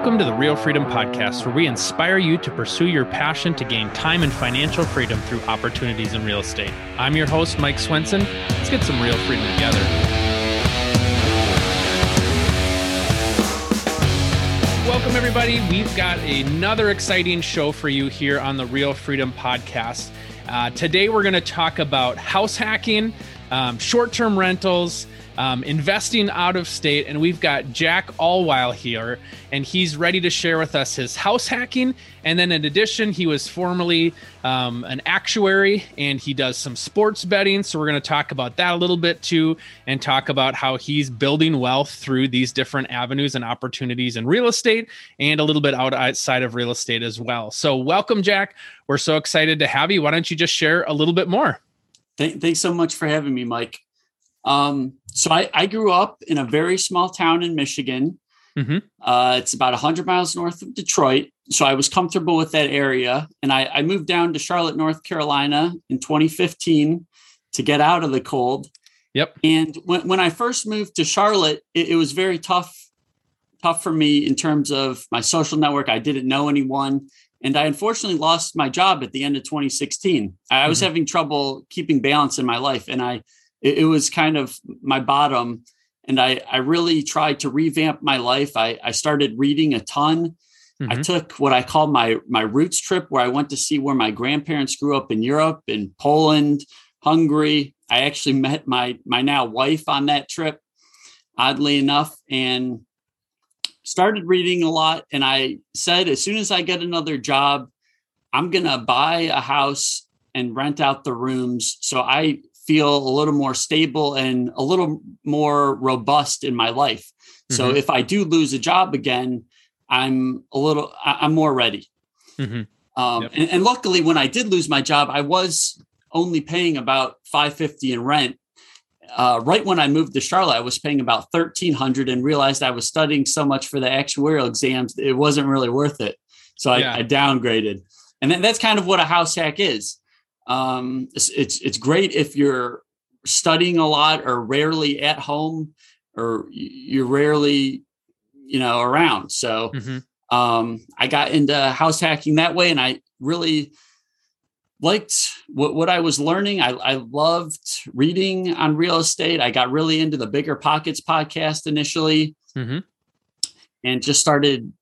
Welcome to the Real Freedom Podcast, where we inspire you to pursue your passion to gain time and financial freedom through opportunities in real estate. I'm your host, Mike Swenson. Let's get some real freedom together. Welcome, everybody. We've got another exciting show for you here on the Real Freedom Podcast. Uh, today, we're going to talk about house hacking, um, short term rentals um, investing out of state. And we've got Jack Allweil here, and he's ready to share with us his house hacking. And then, in addition, he was formerly um, an actuary and he does some sports betting. So, we're going to talk about that a little bit too, and talk about how he's building wealth through these different avenues and opportunities in real estate and a little bit outside of real estate as well. So, welcome, Jack. We're so excited to have you. Why don't you just share a little bit more? Thanks so much for having me, Mike. Um, so I, I, grew up in a very small town in Michigan. Mm-hmm. Uh, it's about 100 miles north of Detroit. So I was comfortable with that area. And I, I, moved down to Charlotte, North Carolina in 2015 to get out of the cold. Yep. And when, when I first moved to Charlotte, it, it was very tough, tough for me in terms of my social network. I didn't know anyone. And I unfortunately lost my job at the end of 2016. I was mm-hmm. having trouble keeping balance in my life. And I, it, it was kind of my bottom. And I, I really tried to revamp my life. I, I started reading a ton. Mm-hmm. I took what I call my my roots trip, where I went to see where my grandparents grew up in Europe, in Poland, Hungary. I actually met my my now wife on that trip, oddly enough, and started reading a lot. And I said, as soon as I get another job, I'm gonna buy a house and rent out the rooms. So I feel a little more stable and a little more robust in my life. Mm-hmm. So if I do lose a job again, I'm a little, I'm more ready. Mm-hmm. Um, yep. and, and, luckily, when I did lose my job, I was only paying about 550 in rent. Uh, right when I moved to Charlotte, I was paying about 1300 and realized I was studying so much for the actuarial exams, it wasn't really worth it. So I, yeah. I downgraded. And then that's kind of what a house hack is. Um, it's, it's, it's great if you're studying a lot or rarely at home or you're rarely you know around. So mm-hmm. um, I got into house hacking that way, and I really liked what, what I was learning. I, I loved reading on real estate. I got really into the BiggerPockets podcast initially, mm-hmm. and just started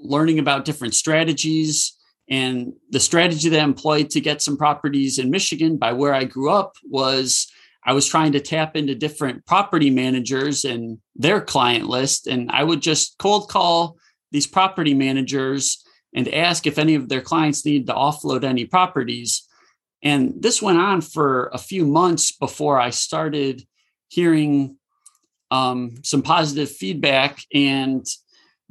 learning about different strategies and the strategy that I employed to get some properties in Michigan by where I grew up was I was trying to tap into different property managers and their client list. And I would just cold call these property managers and ask if any of their clients needed to offload any properties. And this went on for a few months before I started hearing um, some positive feedback and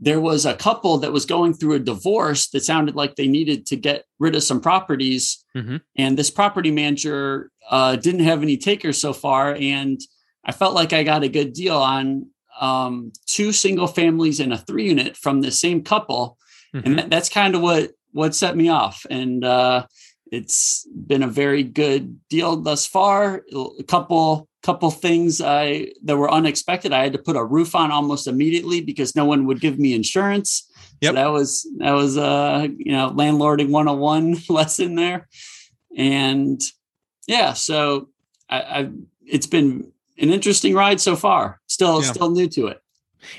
there was a couple that was going through a divorce that sounded like they needed to get rid of some properties. Mm-hmm. and this property manager uh, didn't have any takers so far. And i felt like i got a good deal on um, two single families and a three unit from the same couple. Mm-hmm. and that, that's kind of what what set me off. And uh, it's been a very good deal thus far. A couple couple things I that were unexpected. I had to put a roof on almost immediately because no one would give me insurance. Yep. So that was that was uh you know landlording 101 lesson there. And yeah, so I, I it's been an interesting ride so far. Still yeah. still new to it.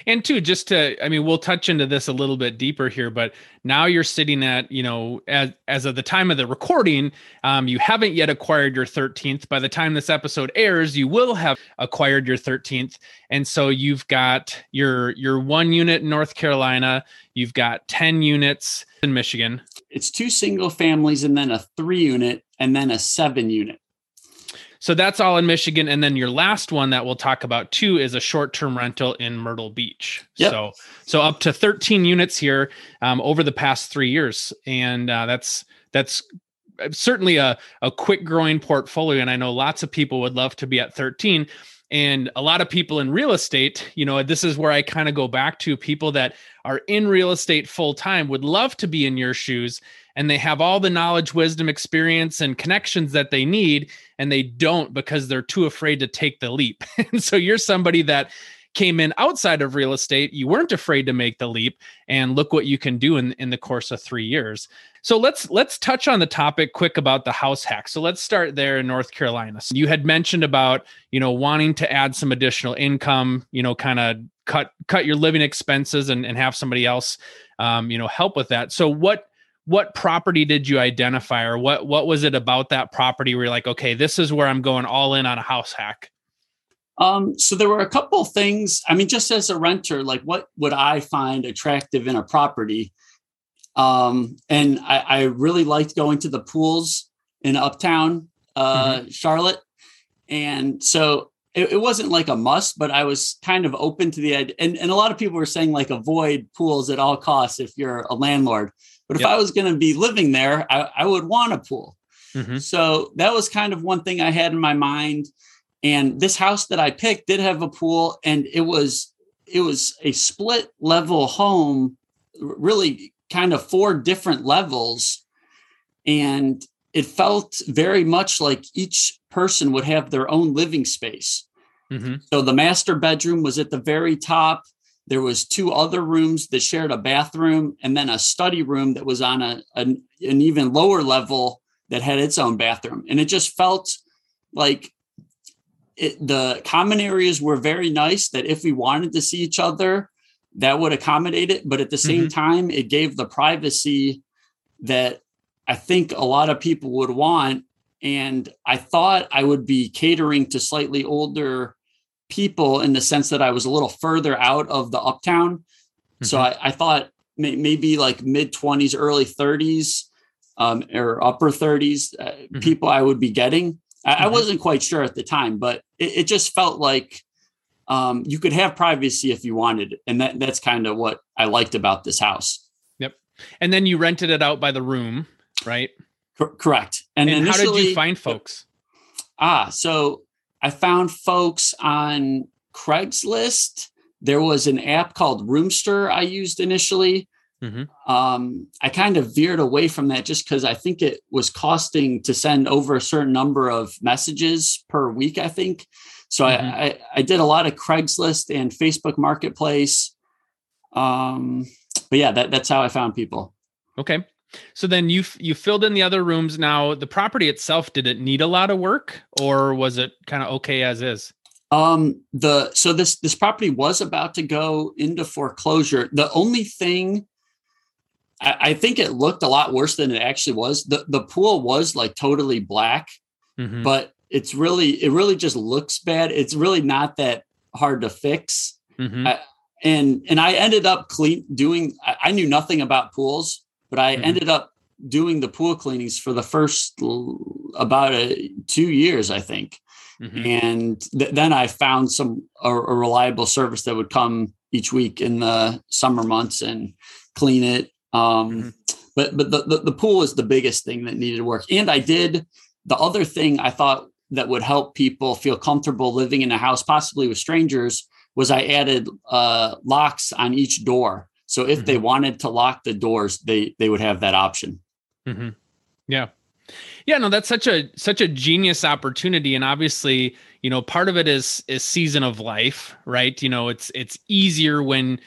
And two, just to, I mean, we'll touch into this a little bit deeper here, but now you're sitting at, you know, as as of the time of the recording, um, you haven't yet acquired your 13th. By the time this episode airs, you will have acquired your 13th, and so you've got your your one unit in North Carolina, you've got 10 units in Michigan. It's two single families, and then a three unit, and then a seven unit. So that's all in Michigan. And then your last one that we'll talk about too is a short-term rental in Myrtle Beach. Yep. So so up to 13 units here um, over the past three years, and uh, that's that's certainly a, a quick growing portfolio. And I know lots of people would love to be at 13 and a lot of people in real estate you know this is where i kind of go back to people that are in real estate full time would love to be in your shoes and they have all the knowledge wisdom experience and connections that they need and they don't because they're too afraid to take the leap. And so you're somebody that came in outside of real estate, you weren't afraid to make the leap and look what you can do in, in the course of three years. So let's let's touch on the topic quick about the house hack. So let's start there in North Carolina. So you had mentioned about, you know, wanting to add some additional income, you know, kind of cut cut your living expenses and, and have somebody else um, you know, help with that. So what what property did you identify or what what was it about that property where you're like, okay, this is where I'm going all in on a house hack? Um, so there were a couple things. I mean, just as a renter, like what would I find attractive in a property? Um, and I, I really liked going to the pools in Uptown, uh, mm-hmm. Charlotte. And so it, it, wasn't like a must, but I was kind of open to the idea. And, and a lot of people were saying like avoid pools at all costs if you're a landlord. But if yep. I was going to be living there, I, I, would want a pool. Mm-hmm. So that was kind of one thing I had in my mind. And this house that I picked did have a pool, and it was it was a split level home, really kind of four different levels. And it felt very much like each person would have their own living space. Mm-hmm. So the master bedroom was at the very top. There was two other rooms that shared a bathroom, and then a study room that was on a, a an even lower level that had its own bathroom. And it just felt like it, the common areas were very nice. That if we wanted to see each other, that would accommodate it. But at the same mm-hmm. time, it gave the privacy that I think a lot of people would want. And I thought I would be catering to slightly older people in the sense that I was a little further out of the uptown. Mm-hmm. So I, I, thought may, maybe like mid 20s, early 30s, um, or upper 30s uh, mm-hmm. people I would be getting. I, mm-hmm. I, wasn't quite sure at the time, but it, it just felt like um, you could have privacy if you wanted. And that, that's kind of what I liked about this house. Yep. And then you rented it out by the room right? correct. And, and how did you find folks? Ah, so I found folks on Craigslist. There was an app called Roomster I used initially. Mm-hmm. Um, I kind of veered away from that just because I think it was costing to send over a certain number of messages per week. I think so. Mm-hmm. I, I, I did a lot of Craigslist and Facebook Marketplace. Um, but yeah, that, that's how I found people. Okay. So then you you filled in the other rooms. Now the property itself did it need a lot of work, or was it kind of okay as is? Um, the so this this property was about to go into foreclosure. The only thing I, I think it looked a lot worse than it actually was. The the pool was like totally black, mm-hmm. but it's really it really just looks bad. It's really not that hard to fix. Mm-hmm. I, and and I ended up clean doing. I, I knew nothing about pools but I mm-hmm. ended up doing the pool cleanings for the first about a, two years, I think. Mm-hmm. And th- then I found some a, a, reliable service that would come each week in the summer months and clean it. Um, mm-hmm. But but the, the the pool is the biggest thing that needed work. And I did the other thing I thought that would help people feel comfortable living in a house, possibly with strangers, was I added uh, locks on each door. So if mm-hmm. they wanted to lock the doors, they they would have that option. Mm-hmm. Yeah. Yeah, no, that's such a such a genius opportunity, and obviously, you know, part of it is is season of life, right? You know, it's it's easier when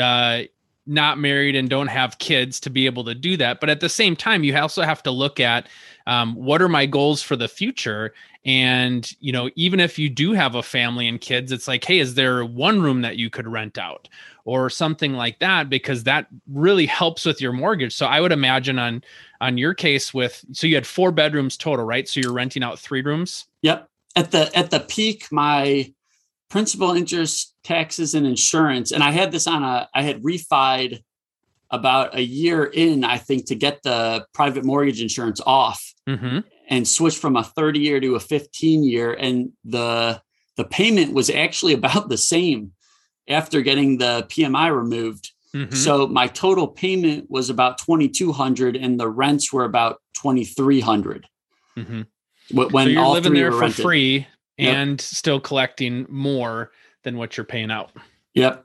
uh, not married and don't have kids to be able to do that, but at the same time, you also have to look at um, what are my goals for the future, and you know, even if you do have a family and kids, it's like, hey, is there one room that you could rent out, or something like that because that really helps with your mortgage. So I would imagine on on your case with so you had four bedrooms total, right? So you're renting out three rooms? Yep. At the at the peak my principal interest taxes and insurance and I had this on a I had refied about a year in I think to get the private mortgage insurance off mm-hmm. and switch from a 30 year to a 15 year and the the payment was actually about the same after getting the PMI removed. Mm-hmm. So my total payment was about 2200 and the rents were about 2300. Mm-hmm. When so you're living there for rented. free and yep. still collecting more than what you're paying out. Yep.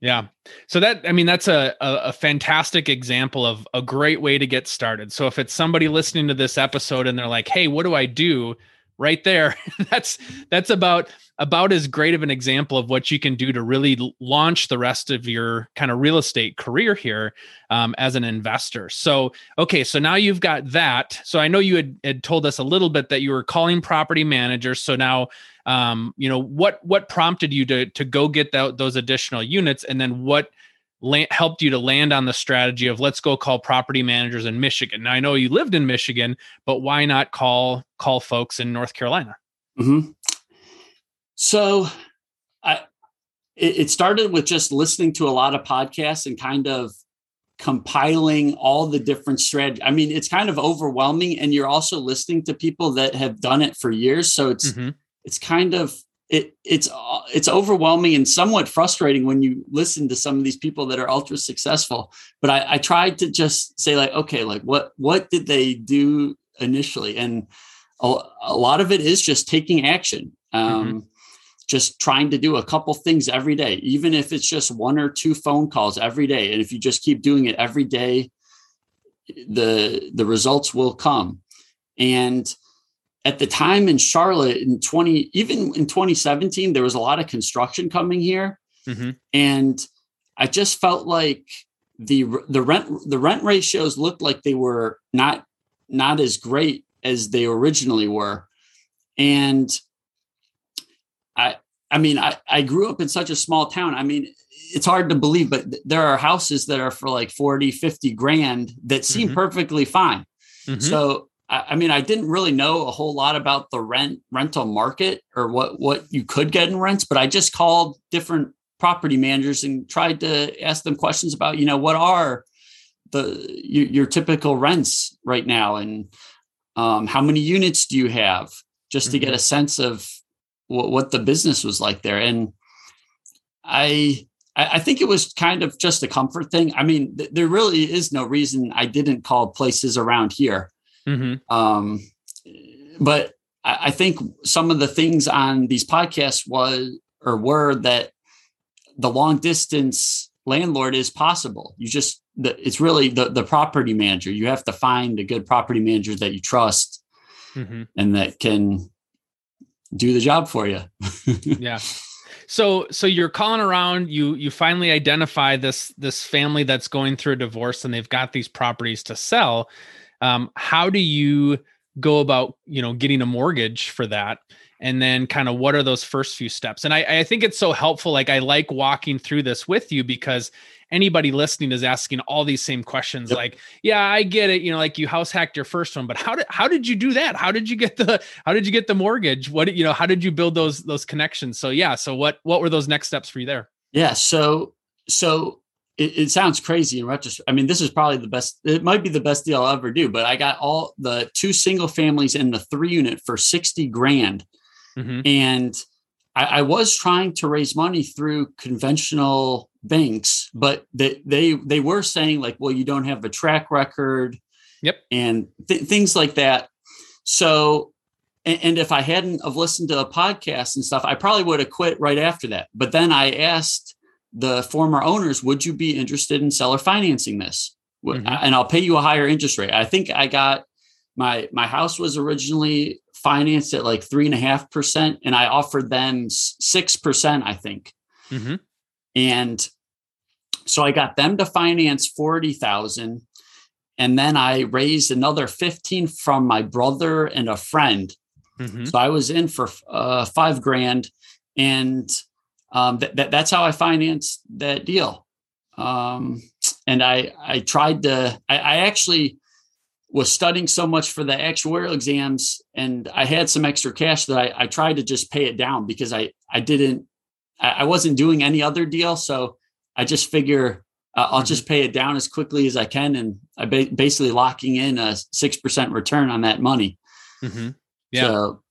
Yeah. So that I mean that's a, a, a fantastic example of a great way to get started. So if it's somebody listening to this episode and they're like, "Hey, what do I do?" Right there. that's that's about about as great of an example of what you can do to really launch the rest of your kind of real estate career here um, as an investor. So, okay, so now you've got that. So I know you had, had told us a little bit that you were calling property managers. So now, um, you know, what what prompted you to to go get that, those additional units, and then what helped you to land on the strategy of let's go call property managers in Michigan. Now I know you lived in Michigan, but why not call call folks in North Carolina? Mm-hmm. So, I it, it started with just listening to a lot of podcasts and kind of compiling all the different strategies. I mean, it's kind of overwhelming, and you're also listening to people that have done it for years, so it's mm-hmm. it's kind of it it's it's overwhelming and somewhat frustrating when you listen to some of these people that are ultra successful. But I, I tried to just say like okay like what what did they do initially? And a, a lot of it is just taking action um, mm-hmm. just trying to do a couple things every day even if it's just one or two phone calls every day. And if you just keep doing it every day the the results will come. And at the time in Charlotte in 20, even in 2017, there was a lot of construction coming here. Mm-hmm. And I just felt like the the rent the rent ratios looked like they were not not as great as they originally were. And I I mean I, I grew up in such a small town. I mean, it's hard to believe, but there are houses that are for like 40, 50 grand that seem mm-hmm. perfectly fine. Mm-hmm. So I mean, I didn't really know a whole lot about the rent rental market or what what you could get in rents, but I just called different property managers and tried to ask them questions about, you know, what are the your, your typical rents right now, and um, how many units do you have, just to mm-hmm. get a sense of what, what the business was like there. And I I think it was kind of just a comfort thing. I mean, th- there really is no reason I didn't call places around here. Mm-hmm. Um, but I, I think some of the things on these podcasts was or were that the long distance landlord is possible. You just the, it's really the the property manager. You have to find a good property manager that you trust mm-hmm. and that can do the job for you. yeah. So so you're calling around, you you finally identify this this family that's going through a divorce and they've got these properties to sell um, how do you go about you know getting a mortgage for that? And then kind of what are those first few steps? And I, I think it's so helpful like i like walking through this with you because anybody listening is asking all these same questions yep. like yeah i get it you know like you house hacked your first one but how did how did you do that? How did you get the how did you get the mortgage? What you know how did you build those those connections? So yeah so what what were those next steps for you there? Yeah so so it, it, sounds crazy in retrospect. I mean, this is probably the best, it might be the best deal I'll ever do, but I got all the two single families and the three unit for 60 grand. Mm-hmm. And I, I, was trying to raise money through conventional banks, but they, they, they were saying like, well, you don't have a track record. Yep. And th- things like that. So, and, and if I hadn't have listened to a podcast and stuff, I probably would have quit right after that. But then I asked the former owners, would you be interested in seller financing this? Mm-hmm. And I'll pay you a higher interest rate. I think I got my my house was originally financed at like three and a half percent, and I offered them six percent, I think. Mm-hmm. And so I got them to finance forty thousand, and then I raised another fifteen from my brother and a friend. Mm-hmm. So I was in for uh, five grand, and um, that, that, that's how I financed that deal. Um, and I I tried to I, I, actually was studying so much for the actuarial exams, and I had some extra cash that I, I tried to just pay it down because I I didn't I, I wasn't doing any other deal, so I just figure uh, I'll mm-hmm. just pay it down as quickly as I can, and I ba- basically locking in a six percent return on that money. Mm-hmm. Yeah. So,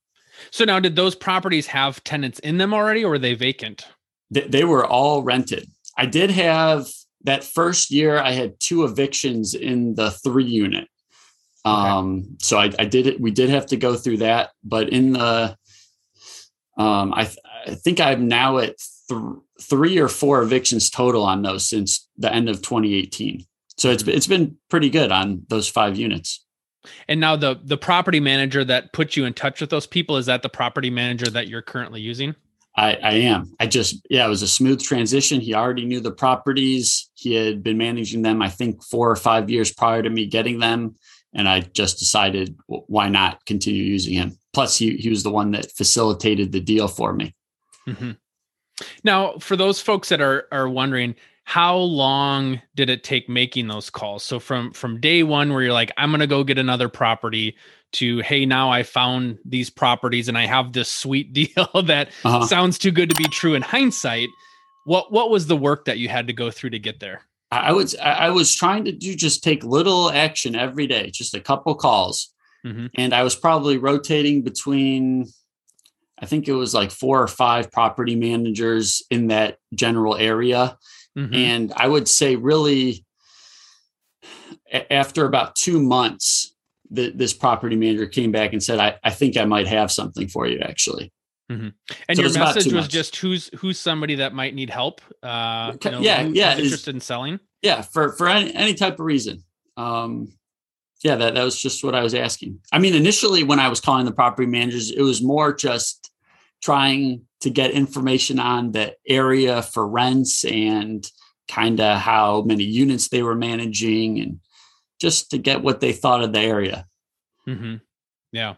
so now, did those properties have tenants in them already, or were they vacant? th- they were all rented. I did have that first year, I had two evictions in the three unit. Um, so I, I, did it. We did have to go through that, but in the, um, I, th- I think I'm now at th- three or four evictions total on those since the end of 2018. So it's it's been pretty good on those five units. And now the the property manager that put you in touch with those people is that the property manager that you're currently using? I, I am. I just yeah, it was a smooth transition. He already knew the properties. He had been managing them, I think, four or five years prior to me getting them, and I just decided why not continue using him. Plus, he he was the one that facilitated the deal for me. Mm-hmm. Now, for those folks that are are wondering, how long did it take making those calls? So from from day one where you're like i'm going to go get another property to hey now i found these properties and i have this sweet deal that uh-huh. sounds too good to be true in hindsight. What what was the work that you had to go through to get there? I was i was trying to do just take little action every day just a couple calls. Mm-hmm. and i was probably rotating between i think it was like four or five property managers in that general area Mm-hmm. And I would say, really, after about two months, the, this property manager came back and said, I, I think I might have something for you, actually. Mm-hmm. And so your message was months. just who's who's somebody that might need help. Uh, you know, yeah, yeah, interested in selling. Yeah, for for any, any type of reason. Um, yeah, that that was just what I was asking. I mean, initially when I was calling the property managers, it was more just trying to get information on the area for rents and kind of how many units they were managing and just to get what they thought of the area. Mm-hmm. Yeah.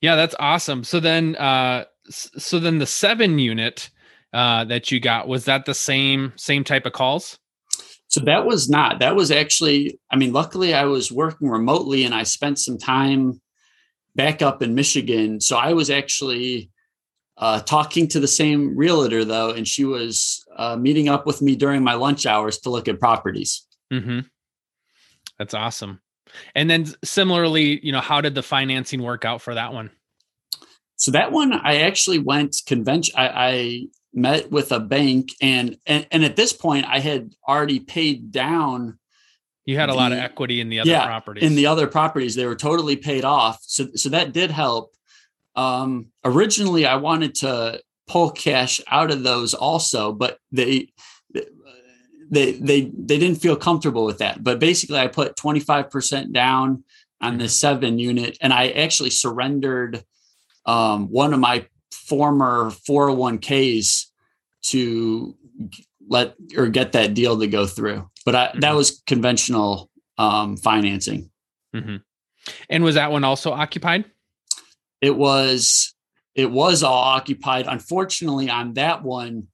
Yeah, that's awesome. So then, uh, so then the seven unit uh, that you got was that the same same type of calls? So that was not. That was actually. I mean, luckily I was working remotely and I spent some time back up in Michigan. So I was actually uh, talking to the same realtor though, and she was uh, meeting up with me during my lunch hours to look at properties. Mm-hmm. That's awesome. And then similarly, you know, how did the financing work out for that one? So that one, I actually went convention. I, I met with a bank, and, and and at this point, I had already paid down. You had a the, lot of equity in the other yeah, properties. In the other properties, they were totally paid off. So so that did help. Um, originally, I wanted to pull cash out of those also, but they they they they didn't feel comfortable with that. But basically, I put twenty five percent down on the seven unit, and I actually surrendered um, one of my former 401ks to let or get that deal to go through. But I, mm-hmm. that was conventional um, financing. Mm-hmm. And was that one also occupied? It was it was all occupied. Unfortunately, on that one,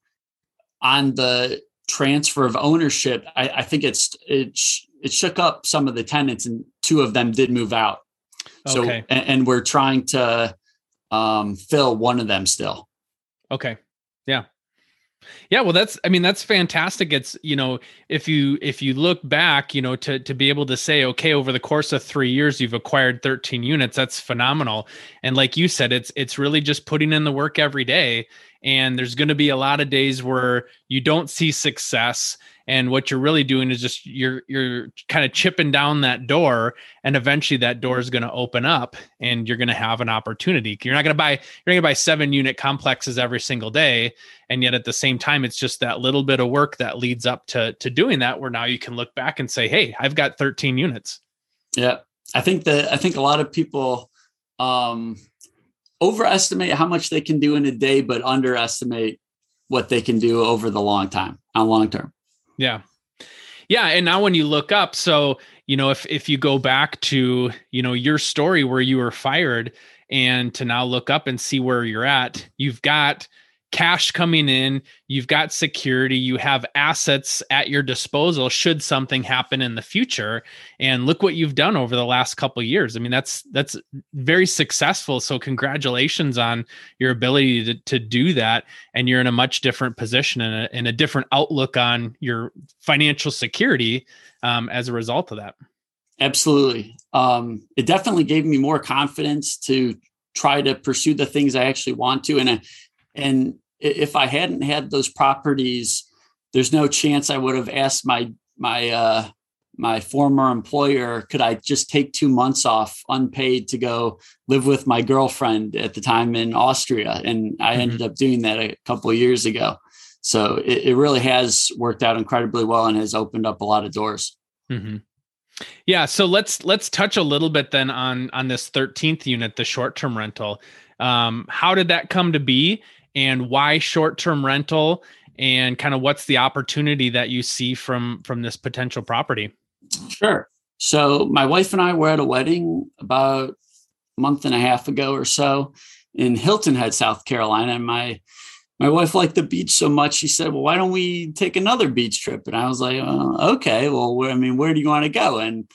on the transfer of ownership, I, I think it's it it shook up some of the tenants, and two of them did move out. So okay. and, and we're trying to um, fill one of them still. Okay. Yeah. Yeah, well that's I mean that's fantastic. It's you know, if you if you look back, you know, to to be able to say okay, over the course of 3 years you've acquired 13 units, that's phenomenal. And like you said, it's it's really just putting in the work every day and there's going to be a lot of days where you don't see success and what you're really doing is just you're you're kind of chipping down that door and eventually that door is going to open up and you're going to have an opportunity. You're not going to buy you're going to buy seven unit complexes every single day and yet at the same time it's just that little bit of work that leads up to to doing that where now you can look back and say hey i've got 13 units. Yeah. I think that i think a lot of people um overestimate how much they can do in a day but underestimate what they can do over the long time on long term yeah. Yeah, and now when you look up, so you know, if if you go back to you know your story where you were fired, and to now look up and see where you're at, you've got cash coming in, you've got security, you have assets at your disposal should something happen in the future. And look what you've done over the last couple years. I mean, that's that's very successful. So congratulations on your ability to, to do that. And you're in a much different position and a, and a different outlook on your financial security um, as a result of that. Absolutely. Um, it definitely gave me more confidence to try to pursue the things I actually want to. And I, and if I hadn't had those properties, there's no chance I would have asked my my uh, my former employer, could I just take two months off unpaid to go live with my girlfriend at the time in Austria? And I mm-hmm. ended up doing that a couple of years ago. So it, it, really has worked out incredibly well and has opened up a lot of doors. Mm-hmm. Yeah, so let's let's touch a little bit then on on this 13th unit, the short-term rental. Um, how did that come to be and why short-term rental and kind of what's the opportunity that you see from from this potential property? Sure. So my wife and I were at a wedding about a month and a half ago or so in Hilton Head, South Carolina, and my my wife liked the beach so much she said well why don't we take another beach trip and i was like oh, okay well where, i mean where do you want to go and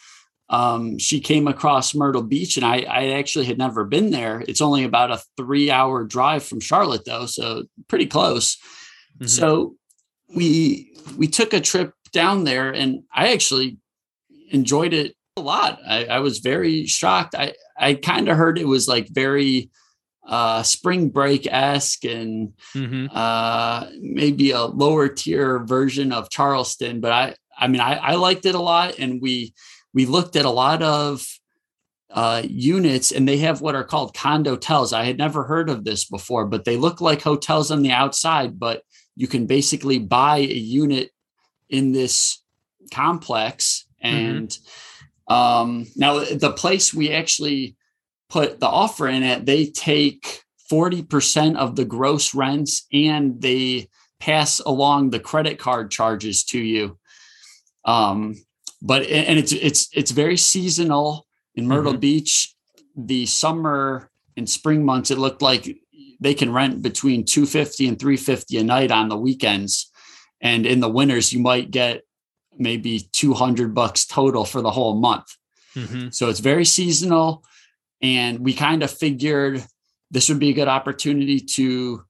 um, she came across myrtle beach and I, I actually had never been there it's only about a three hour drive from charlotte though so pretty close mm-hmm. so we we took a trip down there and i actually enjoyed it a lot i, I was very shocked i i kind of heard it was like very uh, spring break esque and mm-hmm. uh, maybe a lower tier version of Charleston. But I, I mean, I, I liked it a lot, and we we looked at a lot of uh, units, and they have what are called condo condotels. I had never heard of this before, but they look like hotels on the outside, but you can basically buy a unit in this complex. Mm-hmm. And mm-hmm. um, now the place we actually put the offer in it, they take 40% of the gross rents and they pass along the credit card charges to you. Um, but and it's it's it's very seasonal in Myrtle mm-hmm. Beach. The summer and spring months, it looked like they can rent between 250 and 350 a night on the weekends. And in the winters, you might get maybe 200 bucks total for the whole month. Mm-hmm. So it's very seasonal. And we kind of figured this would be a good opportunity to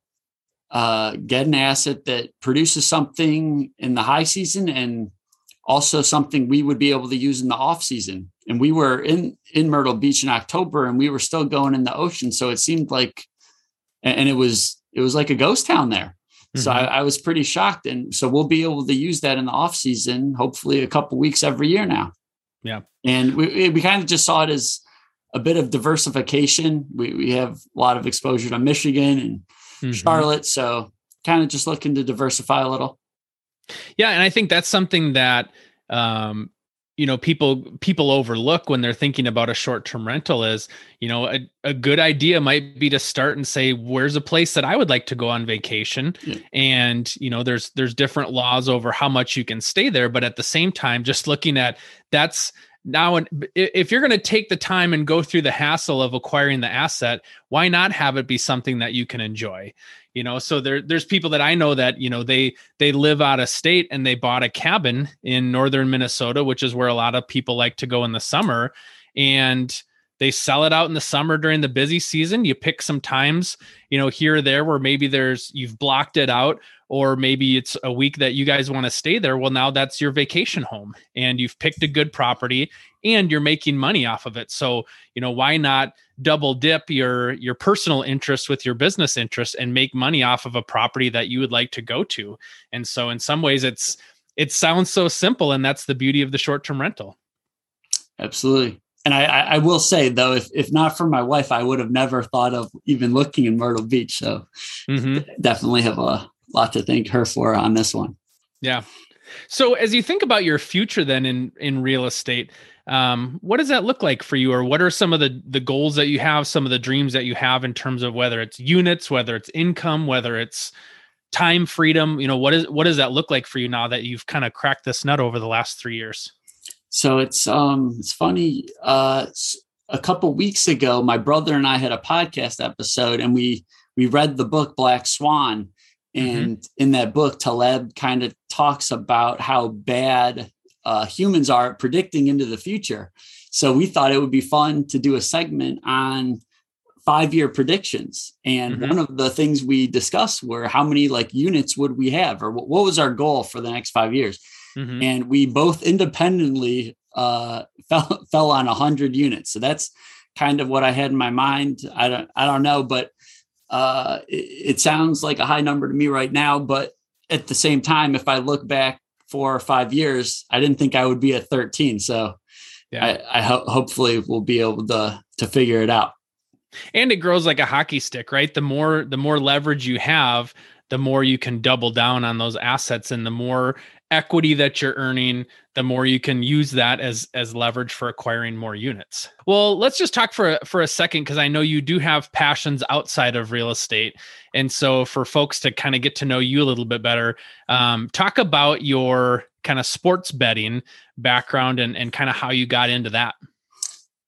uh, get an asset that produces something in the high season and also something we would be able to use in the off season. And we were in in Myrtle Beach in October, and we were still going in the ocean, so it seemed like, and it was it was like a ghost town there. Mm-hmm. So I, I, was pretty shocked, and so we'll be able to use that in the off season, hopefully a couple weeks every year now. Yeah, and we we kind of just saw it as a bit of diversification. We, we have a lot of exposure to Michigan and mm-hmm. Charlotte. So kind of just looking to diversify a little. Yeah. And I think that's something that, um, you know people people overlook when they're thinking about a short-term rental is you know a, a good idea might be to start and say where's a place that i would like to go on vacation yeah. and you know there's there's different laws over how much you can stay there but at the same time just looking at that's now and if you're going to take the time and go through the hassle of acquiring the asset why not have it be something that you can enjoy you know so there there's people that i know that you know they they live out of state and they bought a cabin in northern minnesota which is where a lot of people like to go in the summer. And they sell it out in the summer during the busy season. You pick some times you know here or there where maybe there's you've blocked it out or maybe it's a week that you guys want to stay there. Well now that's your vacation home and you've picked a good property and you're making money off of it. So you know why not double dip your your personal interest with your business interest and make money off of a property that you would like to go to? And so in some ways it's it sounds so simple and that's the beauty of the short term rental. Absolutely and I, I, will say though, if, if not for my wife, I would have never thought of even looking in Myrtle Beach. So mm-hmm. definitely have a lot to thank her for on this one. Yeah. So as you think about your future then in in real estate, um, what does that look like for you, or what are some of the the goals that you have, some of the dreams that you have in terms of whether it's units, whether it's income, whether it's time freedom? You know, what is what does that look like for you now that you've kind of cracked this nut over the last three years? So it's um it's funny. Uh, a couple weeks ago, my brother and I had a podcast episode, and we we read the book Black Swan. Mm-hmm. And mm-hmm. in that book, Taleb kind of talks about how bad uh, humans are at predicting into the future. So we thought it would be fun to do a segment on five year predictions. And mm-hmm. one of the things we discussed were how many like units would we have, or what was our goal for the next five years? Mm-hmm. and we both independently uh, fell fell on hundred units. So that's kind of what I had in my mind. I don't I don't know, but uh, it, it sounds like a high number to me right now. But at the same time, if I look back four or five years, I didn't think I would be at 13. So yeah. I, I ho- hopefully we'll be able to to figure it out. And it grows like a hockey stick, right? The more the more leverage you have, the more you can double down on those assets and the more equity that you're earning, the more you can use that as as leverage for acquiring more units. Well, let's just talk for for a second because I know you do have passions outside of real estate, and so for folks to kind of get to know you a little bit better, um, talk about your kind of sports betting background and and kind of how you got into that.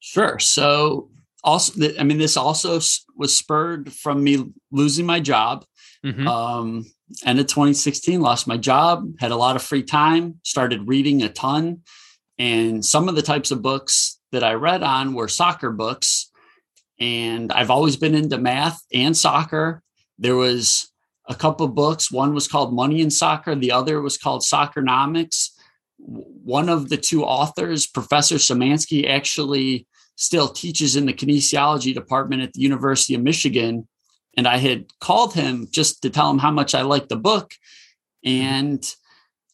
Sure. So also, I mean, this also was spurred from me losing my job. Mm-hmm. Um, end of 2016, lost my job, had a lot of free time, started reading a ton. And some of the types of books that I read on were soccer books. And I've always been into math and soccer. There was a couple of books. One was called Money in Soccer, the other was called Soccernomics. One of the two authors, Professor Szymanski, actually still teaches in the kinesiology department at the University of Michigan and I had called him just to tell him how much I liked the book and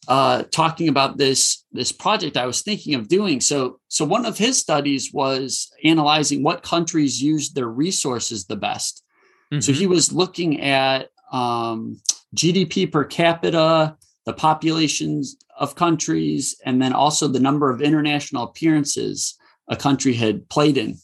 uh, talking about this this project I was thinking of doing. So so one of his studies was analyzing what countries used their resources the best. Mm-hmm. So he was looking at um, GDP per capita, the populations of countries, and then also the number of international appearances a country had played in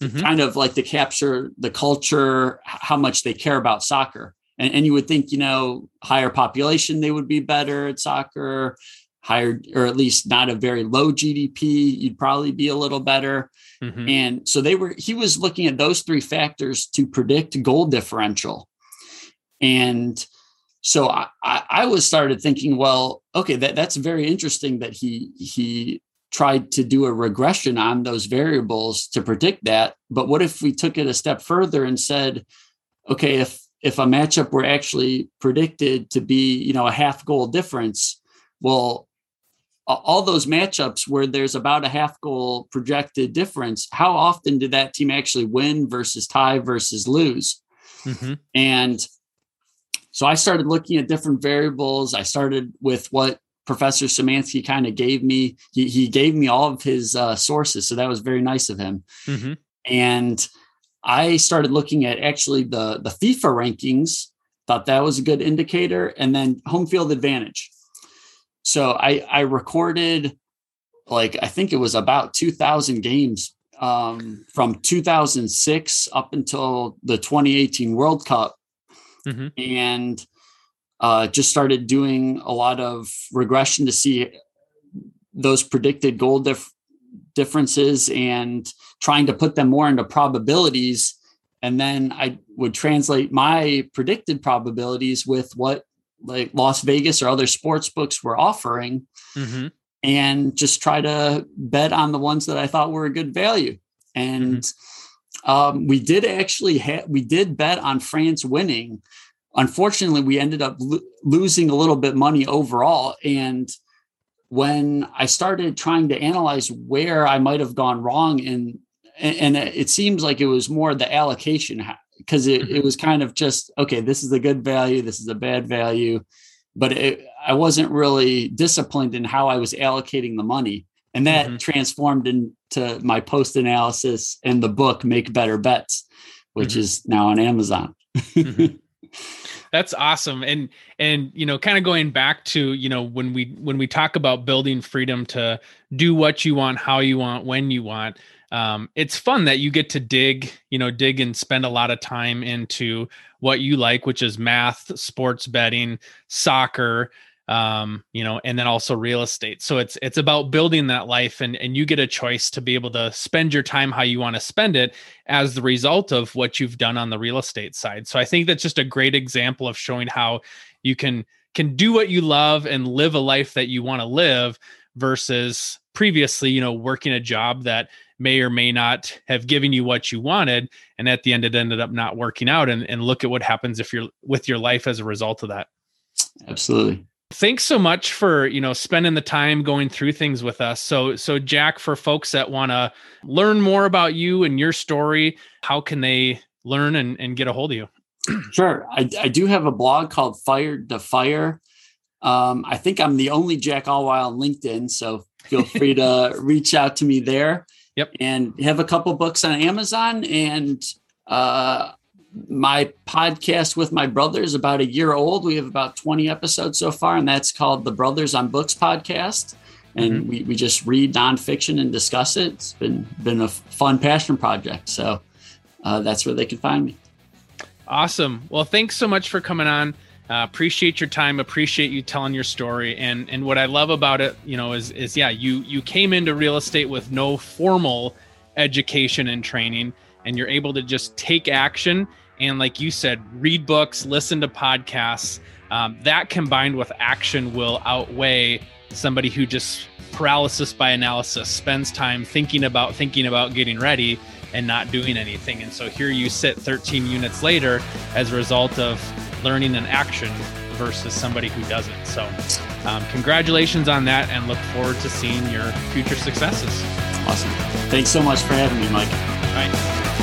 mm-hmm. kind of like to capture the culture, how much they care about soccer. And, and you would think, you know, higher population, they would be better at soccer, higher, or at least not a very low GDP, you'd probably be a little better. Mm-hmm. And so they were, he was looking at those three factors to predict goal differential. And so I, I was started thinking, well, okay, that, that's very interesting that he he tried to do a regression on those variables to predict that. But what if we took it a step further and said, okay, if if a matchup were actually predicted to be, you know, a half goal difference, well, all those matchups where there's about a half goal projected difference, how often did that team actually win versus tie versus lose? Mm-hmm. And so I started looking at different variables. I started with what Professor Szymanski kind of gave me. He, he gave me all of his uh, sources, so that was very nice of him. Mm-hmm. And I started looking at actually the the FIFA rankings. Thought that was a good indicator, and then home field advantage. So I I recorded like I think it was about two thousand games um, from 2006 up until the 2018 World Cup, mm-hmm. and uh, just started doing a lot of regression to see those predicted goal dif- differences and trying to put them more into probabilities. And then I would translate my predicted probabilities with what like Las Vegas or other sports books were offering mm-hmm. and just try to bet on the ones that I thought were a good value. And mm-hmm. um, we did actually have, we did bet on France winning unfortunately, we ended up lo- losing a little bit money overall. And when I started trying to analyze where I might have gone wrong in, and it seems like it was more the allocation because it, mm-hmm. it was kind of just okay this is a good value this is a bad value but it, i wasn't really disciplined in how i was allocating the money and that mm-hmm. transformed into my post analysis and the book make better bets which mm-hmm. is now on amazon mm-hmm. That's awesome. And and you know, kind of going back to, you know, when we when we talk about building freedom to do what you want, how you want, when you want, um, it's fun that you get to dig, you know, dig and spend a lot of time into what you like, which is math, sports betting, soccer, um, you know, and then also real estate. So it's it's about building that life and and you get a choice to be able to spend your time how you want to spend it as the result of what you've done on the real estate side. So I think that's just a great example of showing how you can can do what you love and live a life that you want to live versus previously, you know, working a job that may or may not have given you what you wanted and at the end it ended up not working out and, and look at what happens if you're with your life as a result of that absolutely thanks so much for you know spending the time going through things with us. So so jack for folks that want to learn more about you and your story how can they learn and, and get a hold of you? Sure. I, I do have a blog called fired to fire. Um, i think i'm the only jack allweil on linkedin so feel free to reach out to me there. Yep. And have a couple books on amazon and uh, my podcast with my brother is about a year old. We have about 20 episodes so far, and that's called the Brothers on Books podcast. And mm-hmm. we, we just read nonfiction and discuss it. It's been been a fun passion project. So uh, that's where they can find me. Awesome. Well, thanks so much for coming on. Uh, appreciate your time. Appreciate you telling your story. And and what I love about it, you know, is is yeah, you you came into real estate with no formal education and training, and you're able to just take action and like you said, read books, listen to podcasts. Um, that combined with action will outweigh somebody who just paralysis by analysis spends time thinking about thinking about getting ready and not doing anything. And so here you sit 13 units later as a result of learning an action versus somebody who doesn't. So, um, congratulations on that and look forward to seeing your future successes. Awesome. Thanks so much for having me, Mike. Right.